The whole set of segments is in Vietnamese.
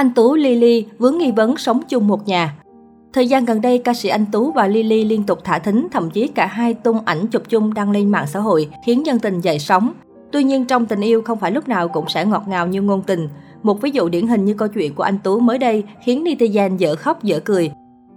Anh Tú Lily vướng nghi vấn sống chung một nhà. Thời gian gần đây, ca sĩ Anh Tú và Lily liên tục thả thính, thậm chí cả hai tung ảnh chụp chung đăng lên mạng xã hội, khiến dân tình dậy sóng. Tuy nhiên, trong tình yêu không phải lúc nào cũng sẽ ngọt ngào như ngôn tình. Một ví dụ điển hình như câu chuyện của anh Tú mới đây khiến netizen dở khóc dở cười.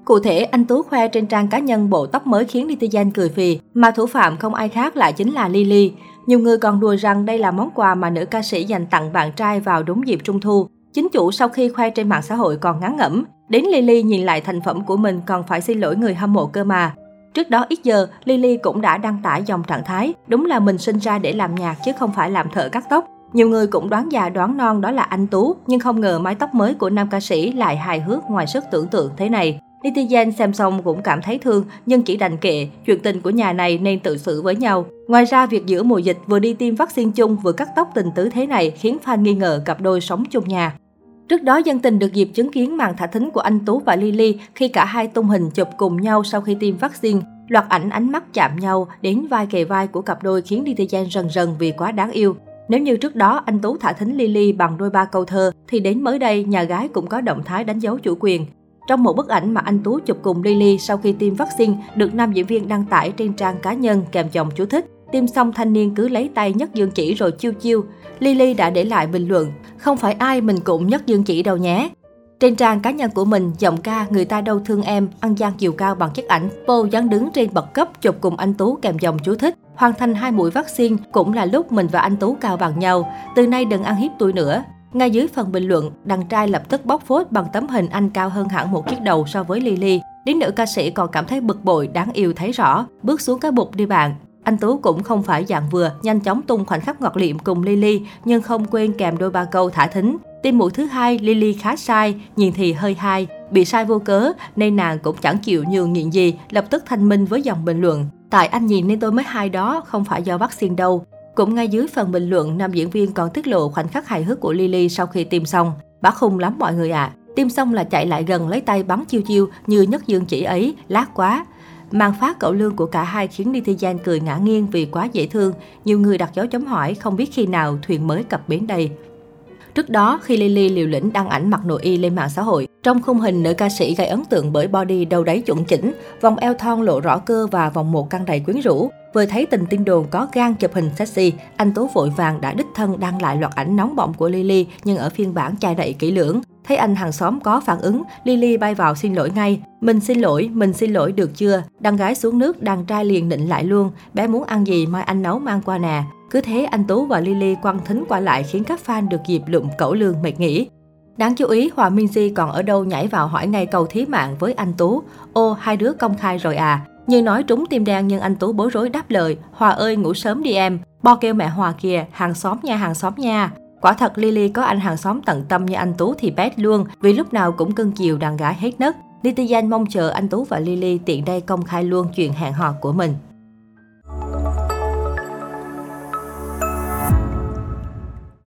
Cụ thể, anh Tú khoe trên trang cá nhân bộ tóc mới khiến netizen cười phì, mà thủ phạm không ai khác lại chính là Lily. Nhiều người còn đùa rằng đây là món quà mà nữ ca sĩ dành tặng bạn trai vào đúng dịp trung thu. Chính chủ sau khi khoe trên mạng xã hội còn ngán ngẩm, đến Lily nhìn lại thành phẩm của mình còn phải xin lỗi người hâm mộ cơ mà. Trước đó ít giờ, Lily cũng đã đăng tải dòng trạng thái, đúng là mình sinh ra để làm nhạc chứ không phải làm thợ cắt tóc. Nhiều người cũng đoán già đoán non đó là anh Tú, nhưng không ngờ mái tóc mới của nam ca sĩ lại hài hước ngoài sức tưởng tượng thế này. Netizen xem xong cũng cảm thấy thương, nhưng chỉ đành kệ, chuyện tình của nhà này nên tự xử với nhau. Ngoài ra, việc giữa mùa dịch vừa đi tiêm vaccine chung vừa cắt tóc tình tứ thế này khiến fan nghi ngờ cặp đôi sống chung nhà. Trước đó, dân tình được dịp chứng kiến màn thả thính của anh Tú và Lily khi cả hai tung hình chụp cùng nhau sau khi tiêm vaccine. Loạt ảnh ánh mắt chạm nhau đến vai kề vai của cặp đôi khiến netizen rần rần vì quá đáng yêu. Nếu như trước đó anh Tú thả thính Lily bằng đôi ba câu thơ, thì đến mới đây nhà gái cũng có động thái đánh dấu chủ quyền. Trong một bức ảnh mà anh Tú chụp cùng Lily sau khi tiêm vaccine được nam diễn viên đăng tải trên trang cá nhân kèm dòng chú thích, tiêm xong thanh niên cứ lấy tay nhấc dương chỉ rồi chiêu chiêu. Lily đã để lại bình luận, không phải ai mình cũng nhấc dương chỉ đâu nhé. Trên trang cá nhân của mình, giọng ca Người ta đâu thương em, ăn gian chiều cao bằng chiếc ảnh, Pô dáng đứng trên bậc cấp chụp cùng anh Tú kèm dòng chú thích. Hoàn thành hai mũi vaccine cũng là lúc mình và anh Tú cao bằng nhau. Từ nay đừng ăn hiếp tôi nữa. Ngay dưới phần bình luận, đàn trai lập tức bóc phốt bằng tấm hình anh cao hơn hẳn một chiếc đầu so với Lily. Đến nữ ca sĩ còn cảm thấy bực bội, đáng yêu thấy rõ. Bước xuống cái bục đi bạn. Anh Tú cũng không phải dạng vừa, nhanh chóng tung khoảnh khắc ngọt liệm cùng Lily, nhưng không quên kèm đôi ba câu thả thính. Tim mũi thứ hai, Lily khá sai, nhìn thì hơi hai. Bị sai vô cớ, nên nàng cũng chẳng chịu nhường nhịn gì, lập tức thanh minh với dòng bình luận. Tại anh nhìn nên tôi mới hai đó, không phải do vaccine đâu. Cũng ngay dưới phần bình luận, nam diễn viên còn tiết lộ khoảnh khắc hài hước của Lily sau khi tiêm xong. Bả khùng lắm mọi người ạ. À. Tiêm xong là chạy lại gần lấy tay bắn chiêu chiêu như nhất dương chỉ ấy, lát quá. Màn phát cậu lương của cả hai khiến netizen cười ngã nghiêng vì quá dễ thương. Nhiều người đặt dấu chấm hỏi không biết khi nào thuyền mới cập bến đây. Trước đó, khi Lily liều lĩnh đăng ảnh mặc nội y lên mạng xã hội, trong khung hình nữ ca sĩ gây ấn tượng bởi body đầu đáy chuẩn chỉnh, vòng eo thon lộ rõ cơ và vòng một căng đầy quyến rũ. Vừa thấy tình tin đồn có gan chụp hình sexy, anh Tú vội vàng đã đích thân đăng lại loạt ảnh nóng bỏng của Lily nhưng ở phiên bản chai đậy kỹ lưỡng. Thấy anh hàng xóm có phản ứng, Lily bay vào xin lỗi ngay. Mình xin lỗi, mình xin lỗi được chưa? Đàn gái xuống nước, đàn trai liền nịnh lại luôn. Bé muốn ăn gì mai anh nấu mang qua nè. Cứ thế anh Tú và Lily quăng thính qua lại khiến các fan được dịp lụm cẩu lương mệt nghỉ. Đáng chú ý, Hòa Minzy còn ở đâu nhảy vào hỏi ngay cầu thí mạng với anh Tú. Ô, hai đứa công khai rồi à? Như nói trúng tim đen nhưng anh Tú bối rối đáp lời. Hòa ơi, ngủ sớm đi em. Bo kêu mẹ Hòa kìa, hàng xóm nha, hàng xóm nha. Quả thật Lily có anh hàng xóm tận tâm như anh Tú thì bét luôn, vì lúc nào cũng cưng chiều đàn gái hết nấc. Netizen mong chờ anh Tú và Lily tiện đây công khai luôn chuyện hẹn hò của mình.